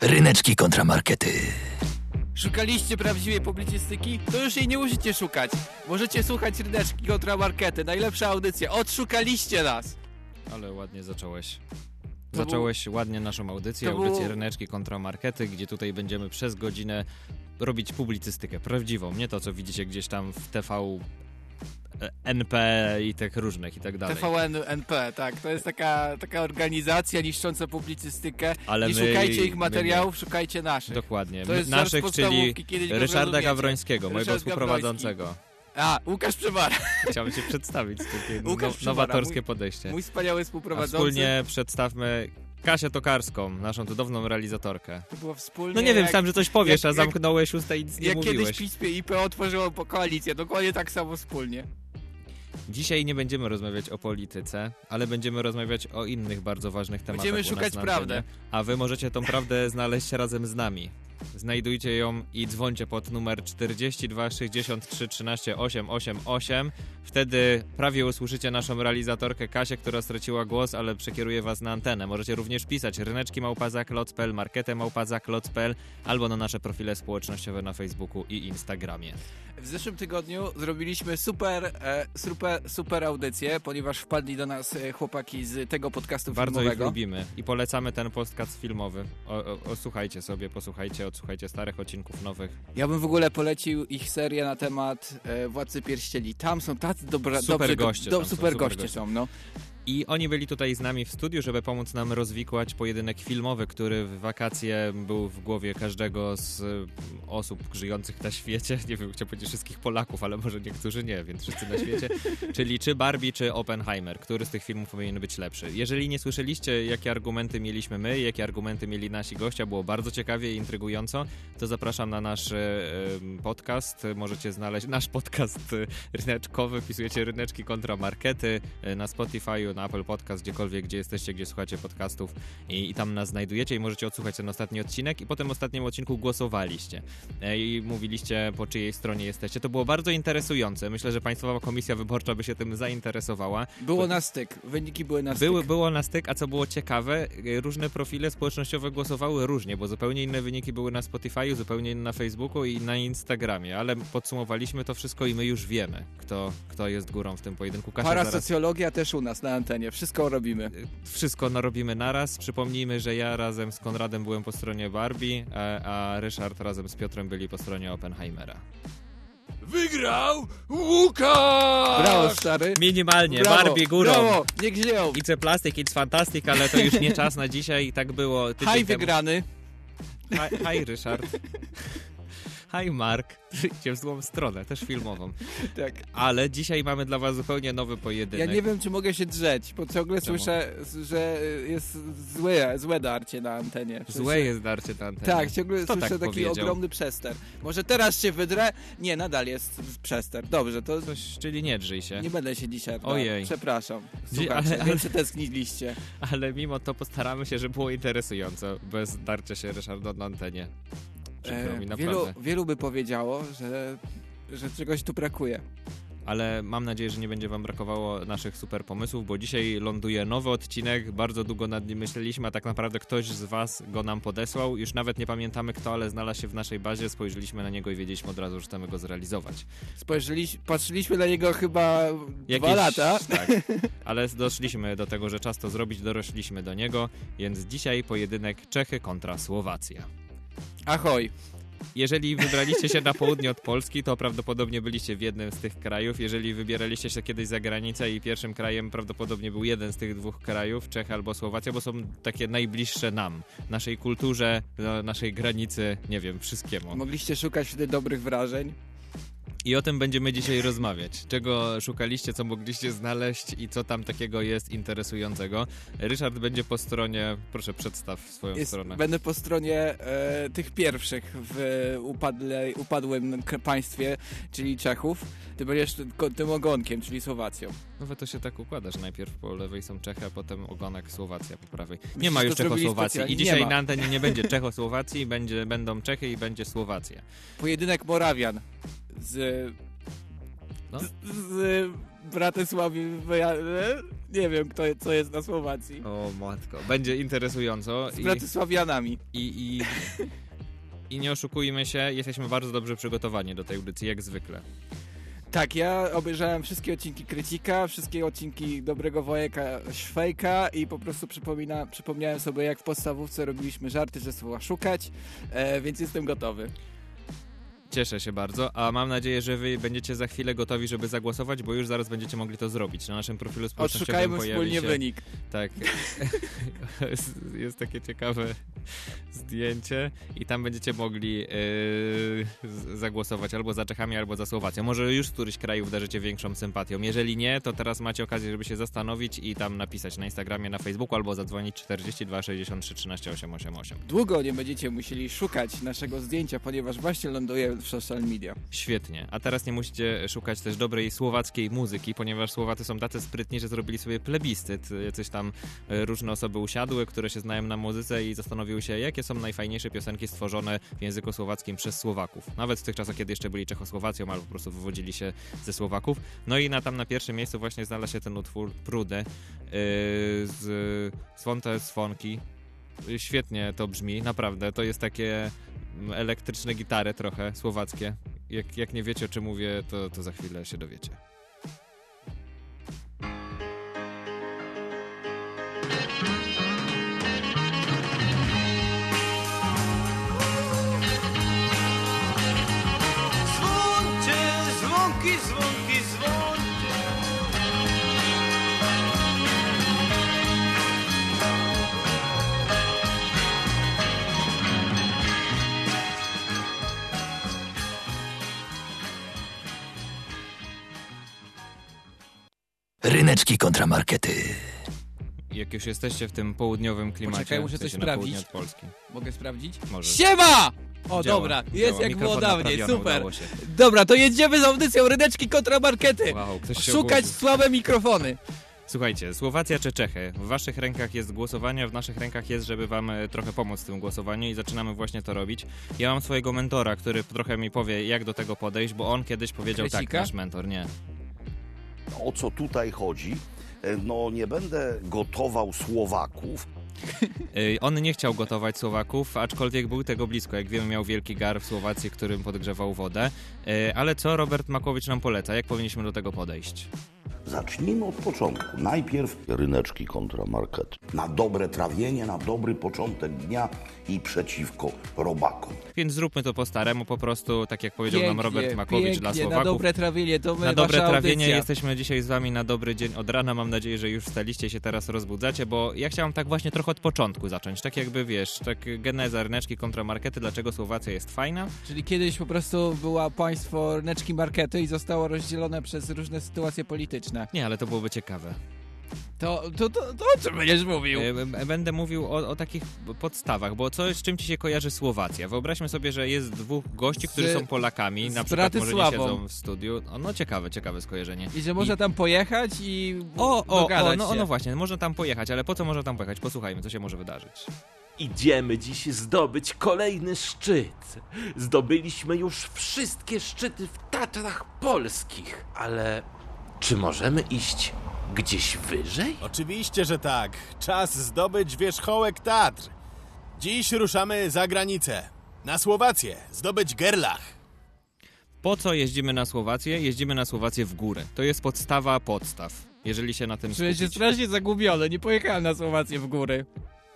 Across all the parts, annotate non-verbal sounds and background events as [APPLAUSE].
Ryneczki kontramarkety. Szukaliście prawdziwej publicystyki? To już jej nie musicie szukać. Możecie słuchać Ryneczki kontramarkety. Najlepsza audycja. Odszukaliście nas! Ale ładnie zacząłeś. To Zacząłeś ładnie naszą audycję, to audycję było- Ryneczki kontra Markety, gdzie tutaj będziemy przez godzinę robić publicystykę prawdziwą, nie to co widzicie gdzieś tam w TV NP i tych różnych i tak dalej. TVN NP, tak. To jest taka, taka organizacja niszcząca publicystykę. Ale nie my- szukajcie ich my materiałów, szukajcie naszych. Dokładnie. To jest Naszych, czyli Ryszarda. Gawrońskiego, mojego Ryszard współprowadzącego. A, Łukasz Przybara. [LAUGHS] Chciałbym się przedstawić, takie no, nowatorskie mój- podejście. Mój wspaniały A współprowadzący. wspólnie przedstawmy Kasię Tokarską, naszą cudowną realizatorkę. To było wspólnie. No nie wiem, jak, myślałem, że coś powiesz, jak- a zamknąłeś usta i nic nie jak kiedyś mówiłeś. PiS i IPO otworzyło po koalicję. Dokładnie tak samo wspólnie. Dzisiaj nie będziemy rozmawiać o polityce, ale będziemy rozmawiać o innych bardzo ważnych tematach. Będziemy szukać prawdy. A wy możecie tą prawdę znaleźć razem z nami. Znajdujcie ją i dzwońcie pod numer 42 63 13 888. Wtedy prawie usłyszycie naszą realizatorkę Kasię, która straciła głos, ale przekieruje was na antenę. Możecie również pisać ryneczki małpazak.lot.pl, marketę małpazak.lot.pl albo na nasze profile społecznościowe na Facebooku i Instagramie. W zeszłym tygodniu zrobiliśmy super, e, super, super audycję, ponieważ wpadli do nas e, chłopaki z tego podcastu Bardzo ich filmowego. lubimy i polecamy ten podcast filmowy. O, o, osłuchajcie sobie, posłuchajcie, odsłuchajcie starych odcinków nowych. Ja bym w ogóle polecił ich serię na temat e, Władcy Pierścieli. Tam są tacy dobra, Super dobrzy, goście do, super, super goście goście. są, no. I oni byli tutaj z nami w studiu, żeby pomóc nam rozwikłać pojedynek filmowy, który w wakacje był w głowie każdego z y, osób żyjących na świecie. [LAUGHS] Nie wiem, chciałem powiedzieć wszystkich Polaków, ale może niektórzy nie, więc wszyscy na świecie. [LAUGHS] Czyli czy Barbie, czy Oppenheimer. Który z tych filmów powinien być lepszy? Jeżeli nie słyszeliście, jakie argumenty mieliśmy my, jakie argumenty mieli nasi gościa, było bardzo ciekawie i intrygująco, to zapraszam na nasz e, podcast. Możecie znaleźć nasz podcast e, ryneczkowy, wpisujecie ryneczki kontra markety e, na Spotify, na Apple Podcast, gdziekolwiek, gdzie jesteście, gdzie słuchacie podcastów i, i tam nas znajdujecie i możecie odsłuchać ten ostatni odcinek i potem w ostatnim odcinku głosowaliście e, i mówiliście po czyjej stronie jesteście. To było bardzo interesujące. Myślę, że Państwowa Komisja Wyborcza by się tym zainteresowała. Było na styk, wyniki były na styk. Były, było na styk, a co było ciekawe, y, różne profile społecznościowe głosowały różnie, bo zupełnie inne wyniki były na Spotify'u, zupełnie inne na Facebooku i na Instagramie, ale podsumowaliśmy to wszystko i my już wiemy, kto, kto jest górą w tym pojedynku. Kasia zaraz Parasocjologia też u nas na antenie, wszystko robimy. wszystko narobimy naraz. Przypomnijmy, że ja razem z Konradem byłem po stronie Barbie, a, a Ryszard razem z Piotrem byli po stronie Oppenheimera. Wygrał Łukasz! Brawo, stary. Minimalnie, Brawo, Barbie górą. Brawo, niech żyją. It's a plastic, it's fantastic, ale to już nie czas na dzisiaj i tak było tydzień Haj temu. wygrany. Hi Ryszard. Hi Mark. [LAUGHS] Idzie w złą stronę, też filmową. [LAUGHS] Tak. Ale dzisiaj mamy dla was zupełnie nowy Ja pojedynek. nie wiem, czy mogę się drzeć, bo ciągle Czemu? słyszę, że jest złe, złe darcie na antenie. W Złe jest darcie na antenie. Tak, ciągle Kto słyszę tak taki powiedział? ogromny przester. Może teraz się wydrę? Nie, nadal jest przester. Dobrze, to Coś, czyli nie drzyj się. nie będę się dzisiaj... Ojej. Przepraszam. Słuchajcie, ale- ale, wiem, czy tęskniliście. [LAUGHS] Ale mimo to postaramy się, żeby było interesująco, bez darcia się Ryszarda na antenie. Przykro mi, E, naprawdę. wielu, wielu by powiedziało, że, że czegoś tu brakuje. Ale mam nadzieję, że nie będzie wam brakowało naszych super pomysłów, bo dzisiaj ląduje nowy odcinek, bardzo długo nad nim myśleliśmy, a tak naprawdę ktoś z was go nam podesłał. Już nawet nie pamiętamy kto, ale znalazł się w naszej bazie, spojrzeliśmy na niego i wiedzieliśmy od razu, że chcemy go zrealizować. Spojrzeliśmy, patrzyliśmy na niego chyba dwa Jakieś- lata. Tak, ale doszliśmy do tego, że czas to zrobić, dorośliśmy do niego, więc dzisiaj pojedynek Czechy kontra Słowacja. Ahoj. Jeżeli wybraliście się na południe od Polski, to prawdopodobnie byliście w jednym z tych krajów. Jeżeli wybieraliście się kiedyś za granicę i pierwszym krajem prawdopodobnie był jeden z tych dwóch krajów, Czechy albo Słowacja, bo są takie najbliższe nam, naszej kulturze, naszej granicy, nie wiem, wszystkiemu. Mogliście szukać wtedy dobrych wrażeń. I o tym będziemy dzisiaj rozmawiać. Czego szukaliście, co mogliście znaleźć i co tam takiego jest interesującego. Ryszard będzie po stronie, proszę przedstaw swoją Jest, stronę. będę po stronie e, tych pierwszych w upadle, upadłym państwie, czyli Czechów. Ty będziesz tym ogonkiem, czyli Słowacją. No wy to się tak układa, że najpierw po lewej są Czechy, a potem ogonek Słowacja po prawej. Nie ma już Czechosłowacji. I dzisiaj na antenie nie będzie Czechosłowacji, będzie, będą Czechy i będzie Słowacja. Pojedynek Morawian z... No. z, z nie wiem kto, co jest na Słowacji. O matko, będzie interesująco Z i, Bratysławianami. i, i, i nie oszukujmy się, jesteśmy bardzo dobrze przygotowani do tej audycji, jak zwykle. Tak, ja obejrzałem wszystkie odcinki Krycika, wszystkie odcinki Dobrego Wojeka Szwejka i po prostu przypomina, przypomniałem sobie, jak w podstawówce robiliśmy żarty, że słowa szukać, e, więc jestem gotowy. Cieszę się bardzo, a mam nadzieję, że wy będziecie za chwilę gotowi, żeby zagłosować, bo już zaraz będziecie mogli to zrobić. Na naszym profilu społecznościowym Odszukajmy wspólnie się... wynik. Tak. [LAUGHS] jest, takie ciekawe zdjęcie i tam będziecie mogli yy, zagłosować albo za Czechami, albo za Słowacją. Może już z któryś kraju darzycie większą sympatią. Jeżeli nie, to teraz macie okazję, żeby się zastanowić i tam napisać na Instagramie, na Facebooku albo zadzwonić 42 63 13 888. Długo nie będziecie musieli szukać naszego zdjęcia, ponieważ właśnie ląduje w social media. Świetnie. A teraz nie musicie szukać też dobrej słowackiej muzyki, ponieważ Słowacy są tacy sprytni, że zrobili sobie plebiscyt. Jacyś tam e, różne osoby usiadły, które się znają na muzyce i zastanowiły się, jakie są najfajniejsze piosenki stworzone w języku słowackim przez Słowaków. Nawet w tych czasach, kiedy jeszcze byli Czechosłowacją, albo po prostu wywodzili się ze Słowaków. No i na tam na pierwszym miejscu właśnie znalazł się ten utwór Prudę yy, z Swonte Swonki. Świetnie to brzmi, naprawdę. To jest takie elektryczne gitary trochę, słowackie. Jak, jak nie wiecie o czym mówię, to, to za chwilę się dowiecie. Ryneczki kontramarkety. Jak już jesteście w tym południowym klimacie, Poczekaj, muszę coś sprawdzić. od Polski. Mogę sprawdzić? Może. Siema! O, Działa, dobra, działa. jest jak Mikrofon było dawniej, super. Dobra, to jedziemy z audycją Ryneczki kontramarkety. Wow, Szukać ogłosił. słabe mikrofony. Słuchajcie, Słowacja czy Czechy? W waszych rękach jest głosowanie, w naszych rękach jest, żeby wam e, trochę pomóc w tym głosowaniu i zaczynamy właśnie to robić. Ja mam swojego mentora, który trochę mi powie, jak do tego podejść, bo on kiedyś powiedział Kresika? tak, nasz mentor, nie. O co tutaj chodzi. E, No, nie będę gotował Słowaków, [LAUGHS] On nie chciał gotować Słowaków, aczkolwiek był tego blisko. Jak wiemy, miał wielki gar w Słowacji, którym podgrzewał wodę. Y, Ale co Robert Makowicz nam poleca? Jak powinniśmy do tego podejść? Zacznijmy od początku. Najpierw ryneczki kontra market. Na dobre trawienie, na dobry początek dnia i przeciwko robakom. Więc zróbmy to po staremu, po prostu, tak jak powiedział nam Pięknie, Robert Makowicz pięknie, dla na Słowaków. dobre trawienie, to my, Na dobre wasza trawienie audycja. jesteśmy dzisiaj z wami na dobry dzień od rana. Mam nadzieję, że już wstaliście i się teraz rozbudzacie, bo ja chciałem tak właśnie trochę od początku zacząć. Tak jakby wiesz, tak geneza ryneczki kontra markety, dlaczego Słowacja jest fajna. Czyli kiedyś po prostu była państwo ryneczki markety i zostało rozdzielone przez różne sytuacje polityczne. Nie, ale to byłoby ciekawe. To, to, to, to o czym będziesz mówił? E, Będę mówił o, o takich podstawach, bo co, z czym ci się kojarzy Słowacja? Wyobraźmy sobie, że jest dwóch gości, którzy Z- są Polakami, na przykład może nie siedzą w studiu. O, no ciekawe, ciekawe skojarzenie. I że można tam pojechać i O, o, o no, się. no właśnie, można tam pojechać, ale po co można tam pojechać? Posłuchajmy, co się może wydarzyć. Idziemy dziś zdobyć kolejny szczyt. Zdobyliśmy już wszystkie szczyty w Tatrach polskich, ale czy możemy iść gdzieś wyżej? Oczywiście, że tak. Czas zdobyć wierzchołek Tatr. Dziś ruszamy za granicę. Na Słowację. Zdobyć Gerlach. Po co jeździmy na Słowację? Jeździmy na Słowację w górę. To jest podstawa podstaw, jeżeli się na tym Czuję się skupić. strasznie zagubiony, nie pojechałem na Słowację w góry.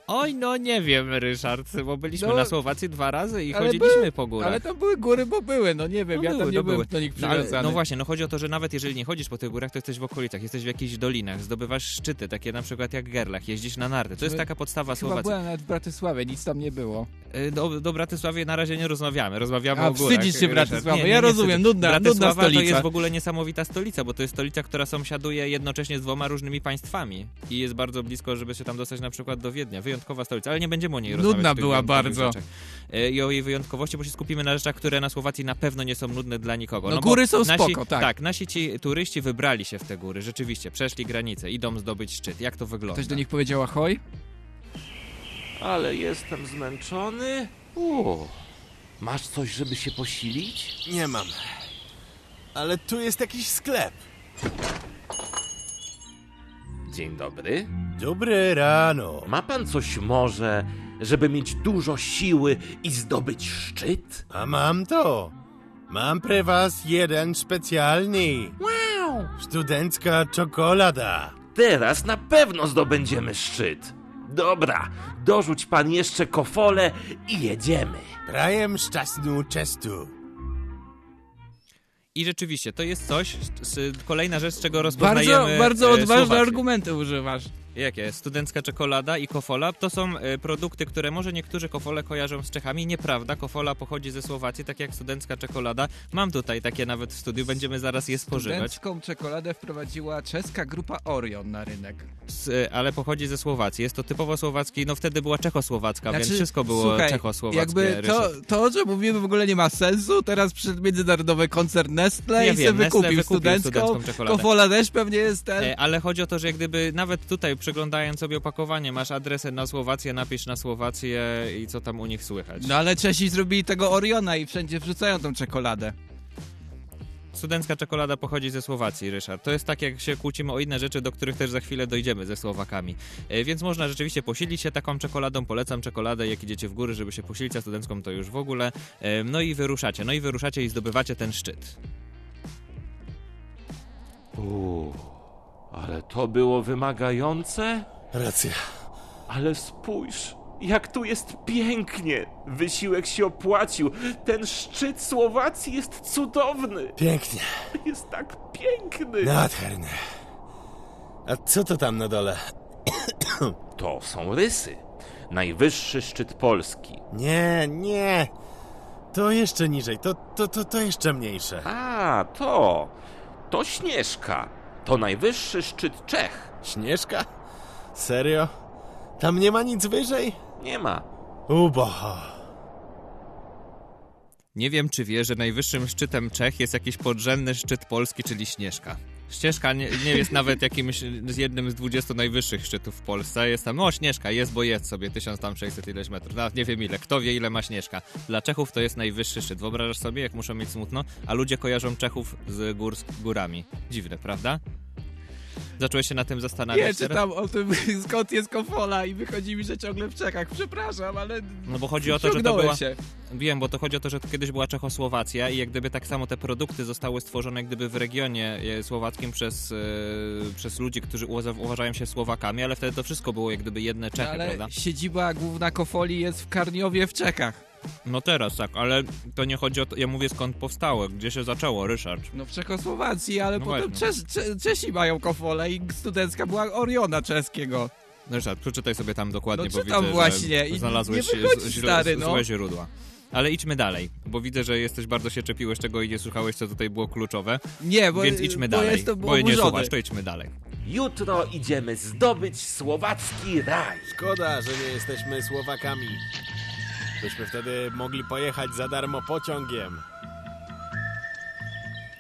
Oj, no nie wiem, Ryszard, bo byliśmy No, na Słowacji dwa razy i chodziliśmy były- po górach. Ale tam były góry, bo były, no nie wiem, No ja były, tam nie no byłem do nich No, ale, przywiązany. no właśnie, no chodzi o to, że nawet jeżeli nie chodzisz po tych górach, to jesteś w okolicach, jesteś w jakichś dolinach, zdobywasz szczyty, takie na przykład jak Gerlach, jeździsz na narty. To jest taka podstawa Chyba Słowacji. byłem nawet w Bratysławie, nic tam nie było. Y, Do, do Bratysławie na razie nie rozmawiamy, rozmawiamy A, o górach. wstydzisz się Ryszard. Bratysławy, ja rozumiem, nudna- nudna Bratysława to stolica. jest w ogóle niesamowita stolica, bo to jest stolica, która sąsiaduje jednocześnie z dwoma różnymi państwami i jest bardzo blisko, żeby się tam dostać na przykład do Wiednia. Wyjątkowa stolica, ale nie będziemy o niej Nudna rozmawiać. tych była bardzo. Y, I o jej wyjątkowości, bo się skupimy na rzeczach, które na Słowacji na pewno nie są nudne dla nikogo. No bo góry są nasi, spoko, tak. Tak, nasi ci turyści wybrali się w te góry, rzeczywiście, przeszli granicę, idą zdobyć szczyt. Jak to wygląda? Ktoś do nich powiedział ahoj? Ale jestem zmęczony. O, masz coś, żeby się posilić? Nie mam. Ale tu jest jakiś sklep. Dzień dobry. Dobre rano. Ma pan coś może, żeby mieć dużo siły i zdobyć szczyt? A mam to. Mam pre was jeden specjalny. Wow! Studencka czekolada. Teraz na pewno zdobędziemy szczyt. Dobra, dorzuć pan jeszcze kofole i jedziemy. Prajem szczasnu czestu. I rzeczywiście, to jest coś, z, kolejna rzecz, z czego rozpoznajemy Bardzo, bardzo e, odważne argumenty używasz. Jakie? Studencka czekolada i kofola to są e, produkty, które może niektórzy kofole kojarzą z Czechami. Nieprawda, kofola pochodzi ze Słowacji, tak jak studencka czekolada. Mam tutaj takie nawet w studiu, będziemy zaraz je spożywać. Studencką czekoladę wprowadziła czeska grupa Orion na rynek. E, ale pochodzi ze Słowacji. Jest to typowo słowacki, no wtedy była czechosłowacka, więc wszystko było Znaczy, słuchaj, czechosłowackie. Jakby to, to, o czym mówimy w ogóle nie ma sensu. Teraz przyszedł międzynarodowy koncern Nestle Ja i wiem, Nestle wykupił, wykupił studencką. studencką czekoladę. Kofola też pewnie jest ten. E, Ale chodzi o to, że jak gdyby nawet tutaj przeglądając sobie opakowanie, masz adresę na Słowację, napisz na Słowację i co tam u nich słychać. No ale Czesi zrobili tego Oriona i wszędzie wrzucają tą czekoladę. Studencka czekolada pochodzi ze Słowacji, Ryszard. To jest tak, jak się kłócimy o inne rzeczy, do których też za chwilę dojdziemy ze Słowakami. E, więc można rzeczywiście posilić się taką czekoladą. Polecam czekoladę, jak idziecie w góry, żeby się posilić, a studencką to już w ogóle. E, no i wyruszacie. No i wyruszacie i zdobywacie ten szczyt. Uuu, ale to było wymagające? Racja. Ale spójrz, jak tu jest pięknie. Wysiłek się opłacił. Ten szczyt Słowacji jest cudowny. Pięknie. Jest tak piękny. Nadherny. A co to tam na dole? [CLEARS THROAT] To są rysy. Najwyższy szczyt Polski. Nie, nie. To jeszcze niżej. To, to, to, to jeszcze mniejsze. A, to. To Śnieżka. To najwyższy szczyt Czech. Śnieżka? Serio? Tam nie ma nic wyżej? Nie ma. Uboho. Nie wiem, czy wie, że najwyższym szczytem Czech jest jakiś podrzędny szczyt Polski, czyli Śnieżka. Śnieżka nie, nie jest nawet jakimś z jednym z 20 najwyższych szczytów w Polsce. Jest tam, o Śnieżka, jest, bo jest sobie 1600 ileś metrów. Nawet nie wiem ile, kto wie ile ma Śnieżka. Dla Czechów to jest najwyższy szczyt. Wyobrażasz sobie, jak muszą mieć smutno? A ludzie kojarzą Czechów z gór z górami. Dziwne, prawda? Zacząłeś się na tym zastanawiać Nie, czytam o tym, [LAUGHS] skąd jest kofola i wychodzi mi, że ciągle w Czechach. Przepraszam, ale... No bo chodzi o to, że to była... się. Wiem, bo to chodzi o to, że to kiedyś była Czechosłowacja i jak gdyby tak samo te produkty zostały stworzone jak gdyby w regionie e, słowackim przez, e, przez ludzi, którzy uważa- uważają się Słowakami, ale wtedy to wszystko było jak gdyby jedne Czechy, No, ale prawda? siedziba główna kofoli jest w Karniowie w Czechach. No teraz tak, ale to nie chodzi o to, ja mówię skąd powstało, gdzie się zaczęło, Ryszard. No w Czechosłowacji, ale No potem. Czes, Cze, Czesi mają kofole i studencka była Oriona czeskiego. Ryszard, przeczytaj sobie tam dokładnie, No bo widzę, właśnie że znalazłeś nie wychodzi, z- źle- stary, no. złe źródła. Ale idźmy dalej, bo widzę, że jesteś bardzo się czepiłeś czego i nie słuchałeś, co tutaj było kluczowe. Nie, bo, Więc idźmy bo dalej. jestem bo nie słuchasz, to idźmy dalej. Jutro idziemy zdobyć słowacki raj. Szkoda, że nie jesteśmy Słowakami. Byśmy wtedy mogli pojechać za darmo pociągiem.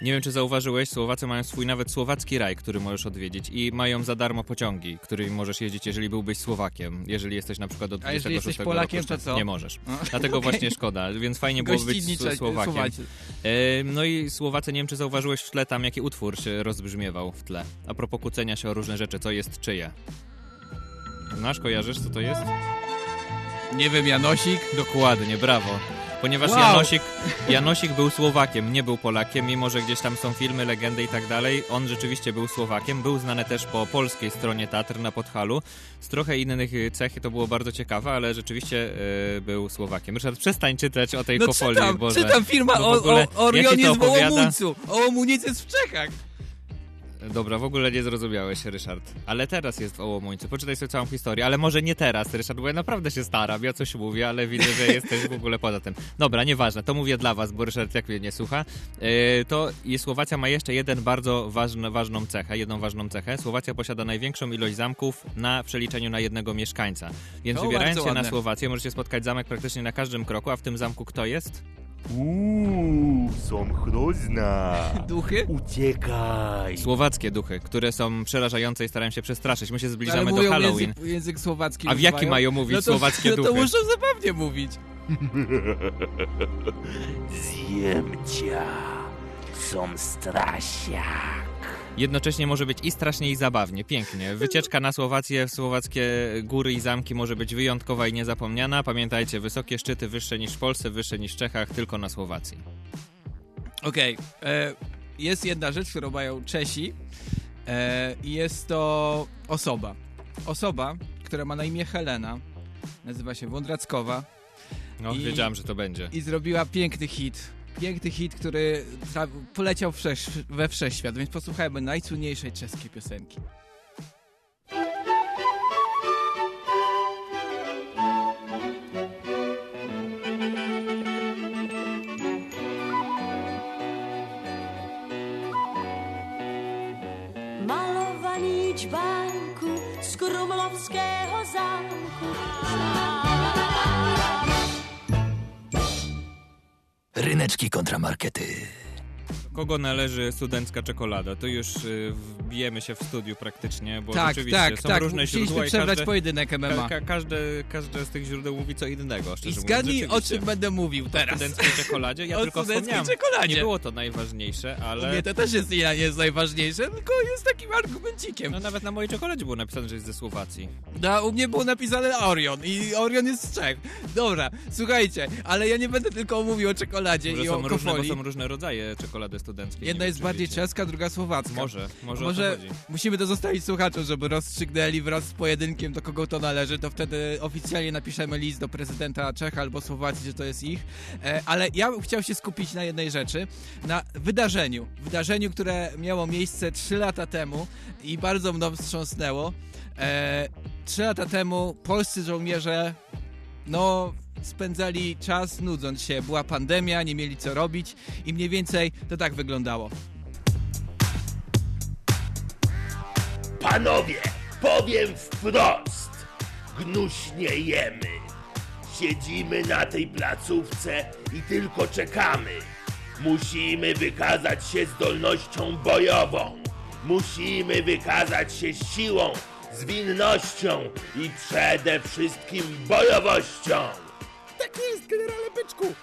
Nie wiem, czy zauważyłeś, Słowacy mają swój nawet słowacki raj, który możesz odwiedzić i mają za darmo pociągi, którymi możesz jeździć, jeżeli byłbyś Słowakiem. Jeżeli jesteś na przykład od A jeżeli 26 jesteś Polakiem, roku, to co? Nie możesz. No. Dlatego Okej. [LAUGHS] właśnie szkoda, więc fajnie byłoby być Słowakiem. E, No i Słowacy, nie wiem, czy zauważyłeś w tle tam, jaki utwór się rozbrzmiewał w tle. A propos kłócenia się o różne rzeczy, co jest czyje. Znasz, kojarzysz, co to jest? Nie wiem, Janosik. Dokładnie, brawo. Ponieważ Wow. Janosik, Janosik był Słowakiem, nie był Polakiem, mimo że gdzieś tam są filmy, legendy i tak dalej. On rzeczywiście był Słowakiem, był znany też po polskiej stronie Tatr na Podhalu. Z trochę innych y, cech to było bardzo ciekawe, ale rzeczywiście y, był Słowakiem. Ryszard, przestań czytać o tej No kofoli, czytam, Boże. czytam firma Bo o, w ogóle, o, ja ci Orionie z Wołomuńcu. Ołomuniec jest w Czechach. Dobra, w ogóle nie zrozumiałeś, Ryszard. Ale teraz jest w Ołomuńcu. Poczytaj sobie całą historię, ale może nie teraz, Ryszard, bo ja naprawdę się staram, ja coś mówię, ale widzę, że jesteś w ogóle poza tym. Dobra, nieważne, to mówię dla was, bo Ryszard jak mnie nie słucha. Yy, to i Słowacja ma jeszcze jeden bardzo ważny, ważną cechę, jedną ważną cechę. Słowacja posiada największą ilość zamków na przeliczeniu na jednego mieszkańca. Więc To wybierając się na. Słowację, możecie spotkać zamek praktycznie na każdym kroku, a w tym zamku kto jest? Uuu, są hrozna. [LAUGHS] Duchy? Uciekaj. Słowackie duchy, które są przerażające i starają się przestraszyć. My się Ale zbliżamy do Halloween. Język, język słowacki A w jaki mają mówić no to, słowackie no to duchy? muszą zabawnie mówić. [LAUGHS] Zjem cię. Są strasiak. Jednocześnie może być i strasznie i zabawnie, pięknie. Wycieczka na Słowację, w słowackie góry i zamki może być wyjątkowa i niezapomniana. Pamiętajcie, wysokie szczyty wyższe niż w Polsce, wyższe niż w Czechach, tylko na Słowacji. Okej, e, jest jedna rzecz, którą mają Czesi e, i jest to osoba. Osoba, która ma na imię Helena, nazywa się Wądrackowa No, I- wiedziałem, że to będzie. i zrobiła piękny hit. Piękny hit, który poleciał we wszechświat, więc posłuchajmy najsłynniejszej czeskiej piosenki. Ryneczki kontramarkety. Kogo należy studencka czekolada? To już y, wbijemy się w studiu praktycznie, bo tak, rzeczywiście tak, są tak. różne źródła i przebrać każde, pojedynek MMA. ka, ka, każde, każde z tych źródeł mówi co innego, I szczerze zgadnij, mówiąc. o czym będę mówił O teraz. studenckiej czekoladzie? Ja O tylko studenckiej czekoladzie. Nie było to najważniejsze, ale... mnie to też jest, nie jest najważniejsze, tylko jest takim argumencikiem. No nawet na mojej czekoladzie było napisane, że jest ze Słowacji. No, u mnie było napisane Orion i Orion jest z Czech. Dobra, słuchajcie, ale ja nie będę tylko mówił o czekoladzie Może i są o różne, bo kofoli. są różne rodzaje czekolady studenckiej. Jedna jest bardziej wiecie. czeska, druga słowacka. Może, może, Może musimy to zostawić słuchaczom, żeby rozstrzygnęli wraz z pojedynkiem, do kogo to należy, to wtedy oficjalnie napiszemy list do prezydenta Czech albo Słowacji, że to jest ich. E, ale ja bym chciał się skupić na jednej rzeczy, na wydarzeniu. Wydarzeniu, które miało miejsce 3 lata temu i bardzo mną wstrząsnęło. E, 3 lata temu polscy żołnierze, no spędzali czas nudząc się. Była pandemia, nie mieli co robić i mniej więcej to tak wyglądało. Panowie, powiem wprost. Gnuśnie jemy. Siedzimy na tej placówce i tylko czekamy. Musimy wykazać się zdolnością bojową. Musimy wykazać się siłą, zwinnością i przede wszystkim bojowością. Tak jest, generale Byczku.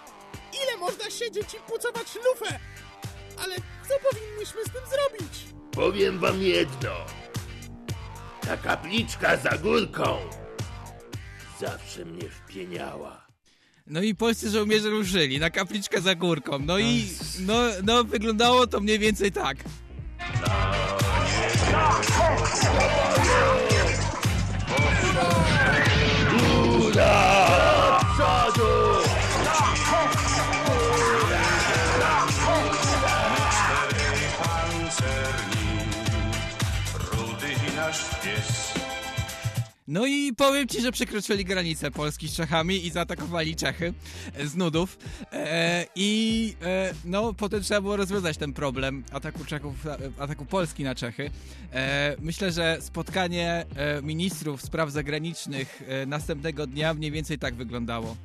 Ile można siedzieć i pucować lufę? Ale co powinniśmy z tym zrobić? Powiem wam jedno. Ta kapliczka za górką zawsze mnie wpieniała. No i polscy żołnierze ruszyli na kapliczkę za górką. No i no, no wyglądało to mniej więcej tak. Góra! çocuk. Pancerni, rudy i nasz pies. No i powiem ci, że przekroczyli granicę Polski z Czechami i zaatakowali Czechy z nudów. E, I e, no potem trzeba było rozwiązać ten problem ataku Czechów, ataku Polski na Czechy. E, myślę, że spotkanie e, ministrów spraw zagranicznych e, następnego dnia mniej więcej tak wyglądało.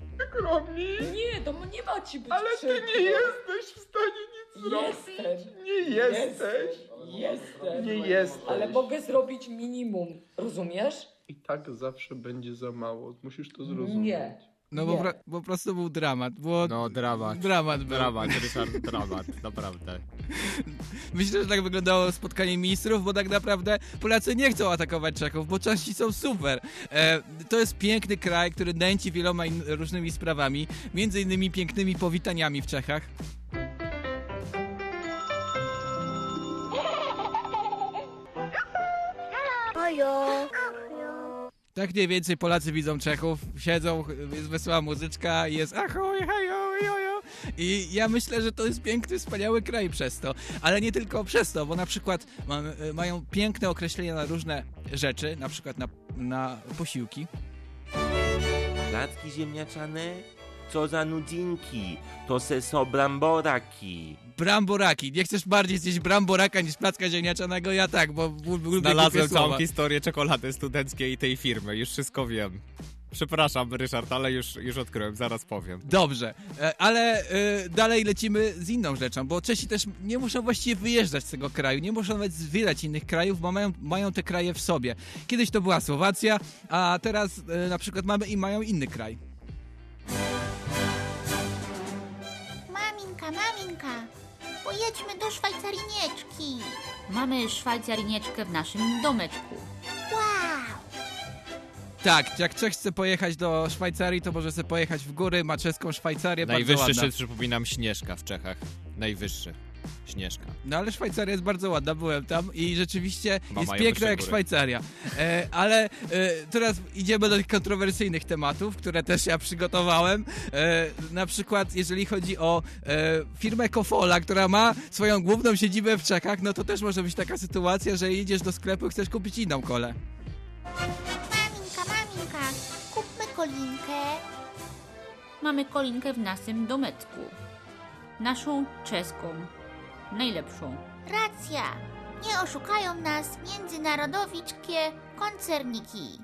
Nie, to nie ma ci być Ale ty nie jesteś w stanie nic Jestem. zrobić. Nie jesteś. Jestem. Nie jesteś. Ale mogę zrobić minimum, rozumiesz? I tak zawsze będzie za mało. Musisz to zrozumieć. Nie. No bo po prostu był dramat. Było No, dramat. dramat był. Dramat, Ryszard, dramat, naprawdę. [LAUGHS] Myślę, że tak wyglądało spotkanie ministrów, bo tak naprawdę Polacy nie chcą atakować Czechów, bo Czesi są super. E, to jest piękny kraj, który nęci wieloma in, różnymi sprawami, między innymi pięknymi powitaniami w Czechach. Tak mniej więcej Polacy widzą Czechów, siedzą, jest wesoła muzyczka, jest ahoj, hajo, jojo. I ja myślę, że to jest piękny, wspaniały kraj przez to. Ale nie tylko przez to, bo na przykład ma, mają piękne określenia na różne rzeczy, na przykład na, na posiłki. Placki ziemniaczane? Co za nudzinki? To se są bramboraki. Bramboraki. Nie chcesz bardziej zjeść bramboraka niż placka ziemniaczanego? Ja tak, bo lubię Znalazłem całą historię czekolady studenckiej i tej firmy, już wszystko wiem. Przepraszam, Ryszard, ale już, już odkryłem, zaraz powiem. Dobrze, e, ale e, dalej lecimy z inną rzeczą, bo Czesi też nie muszą właściwie wyjeżdżać z tego kraju, nie muszą nawet zwiedzać innych krajów, bo mają, mają te kraje w sobie. Kiedyś to była Słowacja, a teraz e, na przykład mamy i mają inny kraj. Maminka, maminka, Pojedźmy do Szwajcarinieczki. Mamy szwajcarinieczkę w naszym domeczku. Wow! Tak, jak Czech chce pojechać do Szwajcarii, to może sobie pojechać w góry, ma czeską Szwajcarię, bardzo Najwyższy ładna. szczyt, przypominam, Śnieżka w Czechach. Najwyższy. Śnieżka. No ale Szwajcaria jest bardzo ładna, byłem tam i rzeczywiście Chyba jest piękna jak góry. Szwajcaria. E, ale e, teraz idziemy do tych kontrowersyjnych tematów, które też ja przygotowałem. E, na przykład jeżeli chodzi o e, firmę Kofola, która ma swoją główną siedzibę w Czechach, no to też może być taka sytuacja, że idziesz do sklepu i chcesz kupić inną kolę. Maminka, maminka, kupmy kolinkę. Mamy kolinkę w naszym domeczku. Naszą czeską. Najlepszą. Racja. Nie oszukają nas międzynarodowickie koncerniki.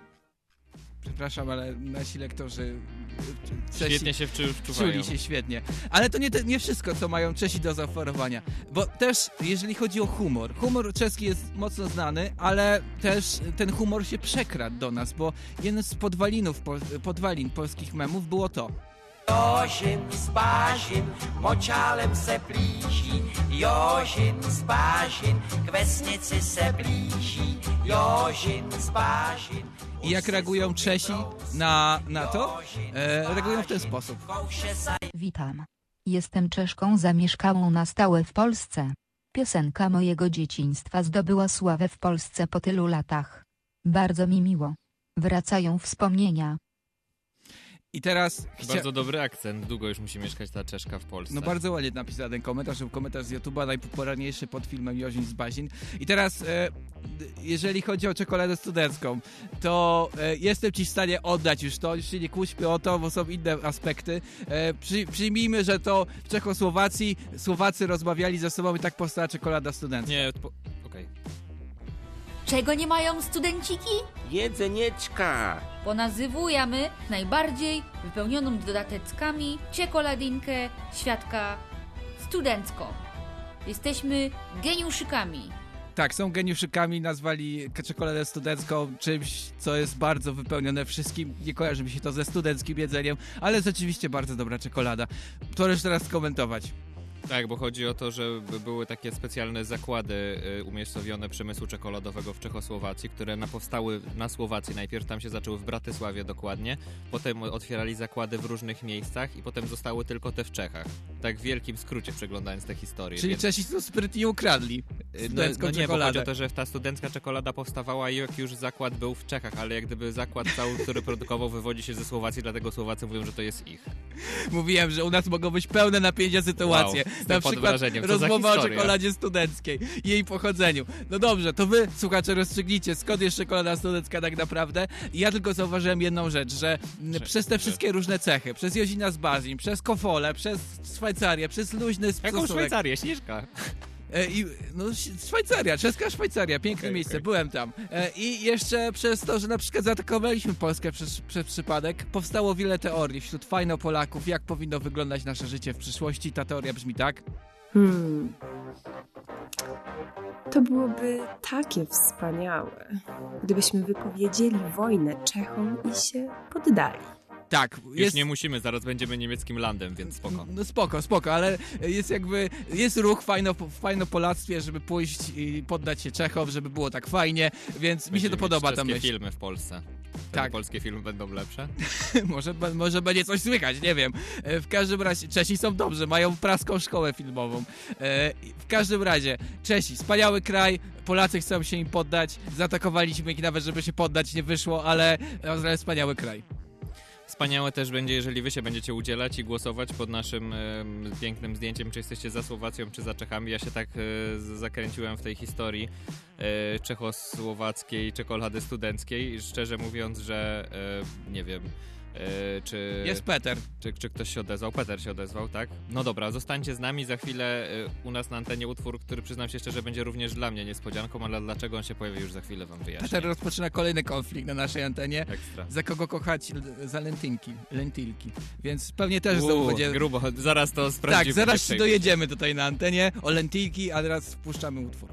Przepraszam, ale nasi lektorzy e, Czesi Świetnie się wczu- wczuwają. czuli się świetnie. Ale to nie, te, nie wszystko, co mają Czesi do zaoferowania. Bo też, jeżeli chodzi o humor, humor czeski jest mocno znany, ale też ten humor się przekradł do nas, bo jeden z podwalinów, po, podwalin polskich memów było to. Jožin s Bážin močálem se blíží, Jožin s Bážin k vesnici se blíží, Jožin s Bážin. I jak reagują Czesi na, na to? E, reagują w ten sposób. Witam. Jestem Czeszką zamieszkałą na stałe w Polsce. Piosenka mojego dzieciństwa zdobyła sławę w Polsce po tylu latach. Bardzo mi miło. Wracają wspomnienia. I teraz... chcia- Bardzo dobry akcent. Długo już musi mieszkać ta Czeszka w Polsce. No bardzo ładnie napisał ten komentarz, to był komentarz z YouTube'a, najpopularniejszy pod filmem Jozin z Bazin. I teraz, e, jeżeli chodzi o czekoladę studencką, to e, jestem ci w stanie oddać już to, już się nie kłóćmy o to, bo są inne aspekty. E, przy, przyjmijmy, że to w Czechosłowacji Słowacy rozmawiali ze sobą i tak powstała czekolada studencka. Nie, okej. Czego nie mają studenciki? Jedzenieczka. Ponazywujemy najbardziej wypełnioną dodateckami czekoladinkę świadka studencką. Jesteśmy geniuszykami. Tak, są geniuszykami, nazwali czekoladę studencką czymś, co jest bardzo wypełnione wszystkim. Nie kojarzy mi się to ze studenckim jedzeniem, ale jest rzeczywiście bardzo dobra czekolada. To już teraz skomentować. Tak, bo chodzi o to, że by- były takie specjalne zakłady y, umiejscowione przemysłu czekoladowego w Czechosłowacji, które na powstały na Słowacji. Najpierw tam się zaczęły w Bratysławie dokładnie, potem otwierali zakłady w różnych miejscach i potem zostały tylko te w Czechach. Tak w wielkim skrócie przeglądając te historie. Czyli Więc- Czesi to sprytnie ukradli Y, No, studencką no nie, bo chodzi czekoladę. o to, że ta studencka czekolada powstawała i jak już zakład był w Czechach, ale jak gdyby zakład cały, który produkował, wywodzi się ze Słowacji, dlatego Słowacy mówią, że to jest ich. Mówiłem, że u nas mogą być pełne napięcia sytuacje. Wow, Na przykład rozmowa o czekoladzie studenckiej i jej pochodzeniu. No dobrze, to wy, słuchacze, rozstrzygnijcie, skąd jest czekolada studencka tak naprawdę. Ja tylko zauważyłem jedną rzecz, że m, przez te wszystkie różne cechy, przez Jozina z Bazin, przez Kofole, przez Szwajcarię, przez luźny Jaką stosunek- Szwajcarię? Śnieżka. E, I, no, Sz- Szwajcaria, czeska Szwajcaria, piękne Okej, miejsce, okej. byłem tam. E, I jeszcze przez to, że na przykład zaatakowaliśmy Polskę przez, przez przypadek, powstało wiele teorii wśród fajno Polaków, jak powinno wyglądać nasze życie w przyszłości. Ta teoria brzmi tak. Hmm. To byłoby takie wspaniałe, gdybyśmy wypowiedzieli wojnę Czechom i się poddali. Tak, Już jest... nie musimy, zaraz będziemy niemieckim landem, więc spoko. No spoko, spoko, ale jest jakby, jest ruch fajno, w fajnopolactwie, żeby pójść i poddać się Czechom, żeby było tak fajnie, więc mi się to podoba ta czeskie myśl. filmy w Polsce. Wtedy Tak. polskie filmy będą lepsze? [LAUGHS] może, może będzie coś słychać, nie wiem. E, W każdym razie, Czesi są dobrzy, mają praską szkołę filmową. E, W każdym razie, Czesi, wspaniały kraj, Polacy chcą się im poddać, zaatakowaliśmy ich nawet, żeby się poddać, nie wyszło, ale ale wspaniały kraj. Wspaniałe też będzie, jeżeli wy się będziecie udzielać i głosować pod naszym pięknym zdjęciem, czy jesteście za Słowacją, czy za Czechami. Ja się tak e, zakręciłem w tej historii e, czechosłowackiej czekolady studenckiej. Szczerze mówiąc, że e, nie wiem, e, czy... Jest Peter. Czy, czy ktoś się odezwał? Peter się odezwał, tak? No dobra, zostańcie z nami. Za chwilę e, u nas na antenie utwór, który przyznam się szczerze będzie również dla mnie niespodzianką, ale dlaczego on się pojawi już za chwilę wam wyjaśnię. Peter rozpoczyna kolejny konflikt na naszej antenie. Ekstra. Za kogo kochać za lentynki, lentilki. Więc pewnie też Uuu, znowu będzie... grubo, zaraz to sprawdzimy. Tak, zaraz dojedziemy tutaj na antenie o lentilki, a teraz wpuszczamy utwór.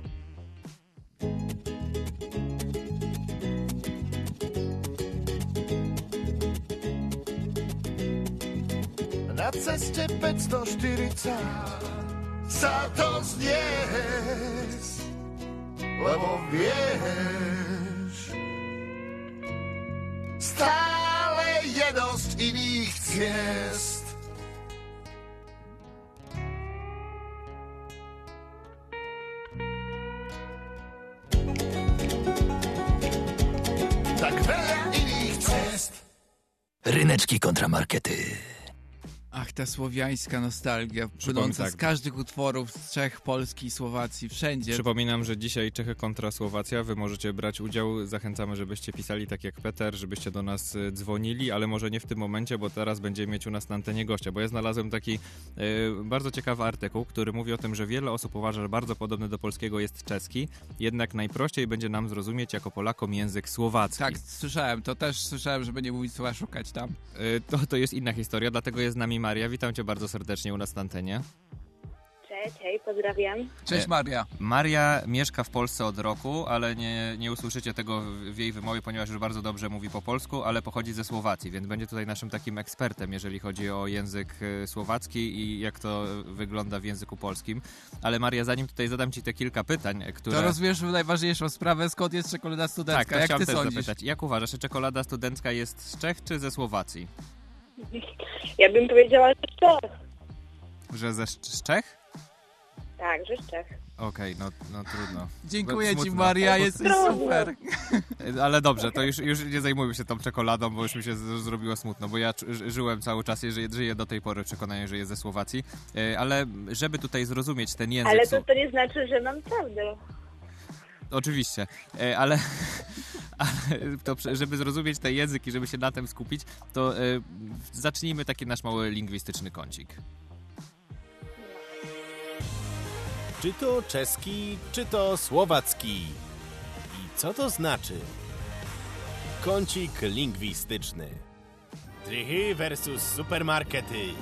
Na ceste 540 Sa to znieść, lebo vieš, stále je dosť iných ciest. Tak veľa iných. Ryneczki kontramarkety. Ach, ta słowiańska nostalgia, płynąca tak. z każdych utworów z Czech, Polski i Słowacji, wszędzie. Przypominam, że dzisiaj Czechy kontra Słowacja. Wy możecie brać udział. Zachęcamy, żebyście pisali tak jak Peter, żebyście do nas y, dzwonili, ale może nie w tym momencie, bo teraz będziemy mieć u nas na antenie gościa. Bo ja znalazłem taki y, bardzo ciekawy artykuł, który mówi o tym, że wiele osób uważa, że bardzo podobny do polskiego jest czeski, jednak najprościej będzie nam zrozumieć jako Polakom język słowacki. Tak, słyszałem, to też słyszałem, żeby nie mówić słowa szukać tam. Y, to, to jest inna historia, dlatego jest z nami Maria. Witam cię bardzo serdecznie u nas na antenie. Cześć, hej, pozdrawiam. Cześć Maria. Maria mieszka w Polsce od roku, ale nie, nie usłyszycie tego w- jej wymowie, ponieważ już bardzo dobrze mówi po polsku, ale pochodzi ze Słowacji, więc będzie tutaj naszym takim ekspertem, jeżeli chodzi o język e, słowacki i jak to wygląda w języku polskim. Ale Maria, zanim tutaj zadam ci te kilka pytań, e, które... To rozwiesz najważniejszą sprawę, skąd jest czekolada studencka, tak, to jak chciałem ty też sądzisz? zapytać. Jak uważasz, czy czekolada studencka jest z Czech czy ze Słowacji? Ja bym powiedziała, że z Czech. Że ze z Czech? Tak, że z Czech. Okej, no, no trudno. Dziękuję ci Smutno. Maria, jesteś Trudno. super. [LAUGHS] Ale dobrze, to już, już nie zajmujmy się tą czekoladą, bo już mi się z- zrobiło smutno, bo ja żyłem cały czas i żyję, żyję do tej pory w przekonaniu, że jest ze Słowacji. E, Ale żeby tutaj zrozumieć ten język... Ale to, to nie znaczy, że mam prawdę. Oczywiście, e, ale, [LAUGHS] ale to, żeby zrozumieć ten język i żeby się na tym skupić, to e, zacznijmy taki nasz mały lingwistyczny kącik. Czy to czeski, czy to słowacki? I co to znaczy? Kącik lingwistyczny. Trychy versus supermarkety.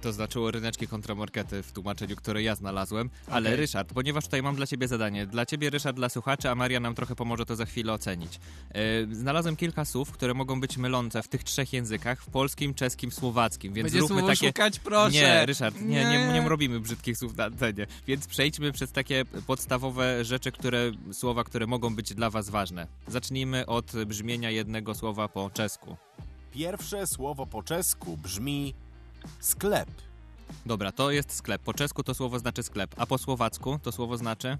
To znaczyło ryneczki kontramarkety w tłumaczeniu, które ja znalazłem. Ale Okej. Ryszard, ponieważ tutaj mam dla ciebie zadanie. Dla ciebie, Ryszard, dla słuchaczy, a Maria nam trochę pomoże to za chwilę ocenić. E, znalazłem kilka słów, które mogą być mylące w tych trzech językach, w polskim, czeskim, słowackim, więc Będzie zróbmy takie... szukać, proszę. Nie, Ryszard, nie, nie, Nie. nie robimy brzydkich słów na antenie. Więc przejdźmy przez takie podstawowe rzeczy, które, słowa, które mogą być dla was ważne. Zacznijmy od brzmienia jednego słowa po czesku. Pierwsze słowo po czesku brzmi sklep. Dobra, to jest sklep. Po czesku to słowo znaczy sklep, a po słowacku to słowo znaczy...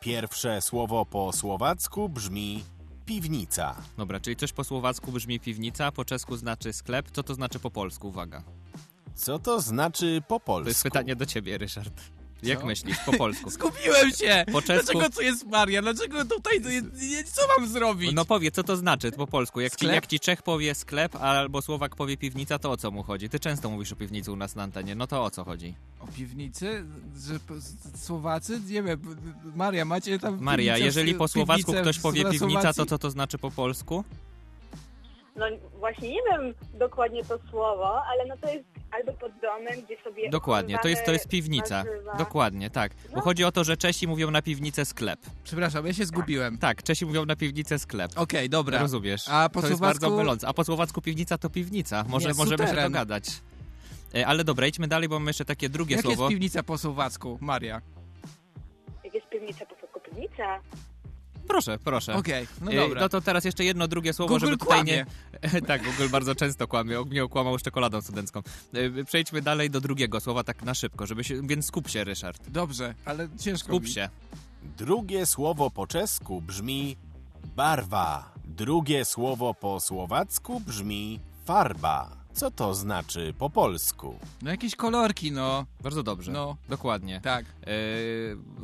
Pierwsze słowo po słowacku brzmi piwnica. Dobra, czyli coś po słowacku brzmi piwnica, po czesku znaczy sklep. Co to znaczy po polsku? Uwaga. Co to znaczy po polsku? To jest pytanie do ciebie, Ryszard. Jak Co? myślisz po polsku? [LAUGHS] Skupiłem się! Po czesku... Dlaczego tu jest Maria? Dlaczego tutaj jest... Co mam zrobić? No powie, co to znaczy po polsku? Jak ci, jak ci Czech powie sklep, albo Słowak powie piwnica, to o co mu chodzi? Ty często mówisz o piwnicy u nas na antenie, no to o co chodzi? O piwnicy? Że Słowacy? Nie wiem. Maria, macie tam Maria, jeżeli po słowacku ktoś powie piwnica, to co to znaczy po polsku? No właśnie nie wiem dokładnie to słowo, ale no to jest albo pod domem, gdzie sobie Dokładnie, to jest, to jest piwnica. warzywa. Dokładnie, tak. Bo No. chodzi o to, że Czesi mówią na piwnicę sklep. Przepraszam, ja się zgubiłem. Tak, Czesi mówią na piwnicę sklep. Okej, dobra. Rozumiesz. A po to jest słowacku- bardzo mylące. A po słowacku piwnica to piwnica. Może Nie, możemy się suterен. dogadać. E, Ale dobra, idźmy dalej, bo mamy jeszcze takie drugie Jak słowo. jest piwnica po słowacku, Maria? Jak jest piwnica, po co piwnica? Proszę, proszę. Okej, no E, dobra. No to teraz jeszcze jedno drugie słowo, Google żeby tutaj kłamie. nie... [LAUGHS] tak, Google bardzo często kłamie. Mnie okłamał z czekoladą studencką. E, Przejdźmy dalej do drugiego słowa tak na szybko, żeby się... Więc skup się, Ryszard. Dobrze, ale ciężko Skup mi. się. Drugie słowo po czesku brzmi barwa. Drugie słowo po słowacku brzmi farba. Co to znaczy po polsku? No jakieś kolorki, no. Bardzo dobrze. No. Dokładnie. Tak.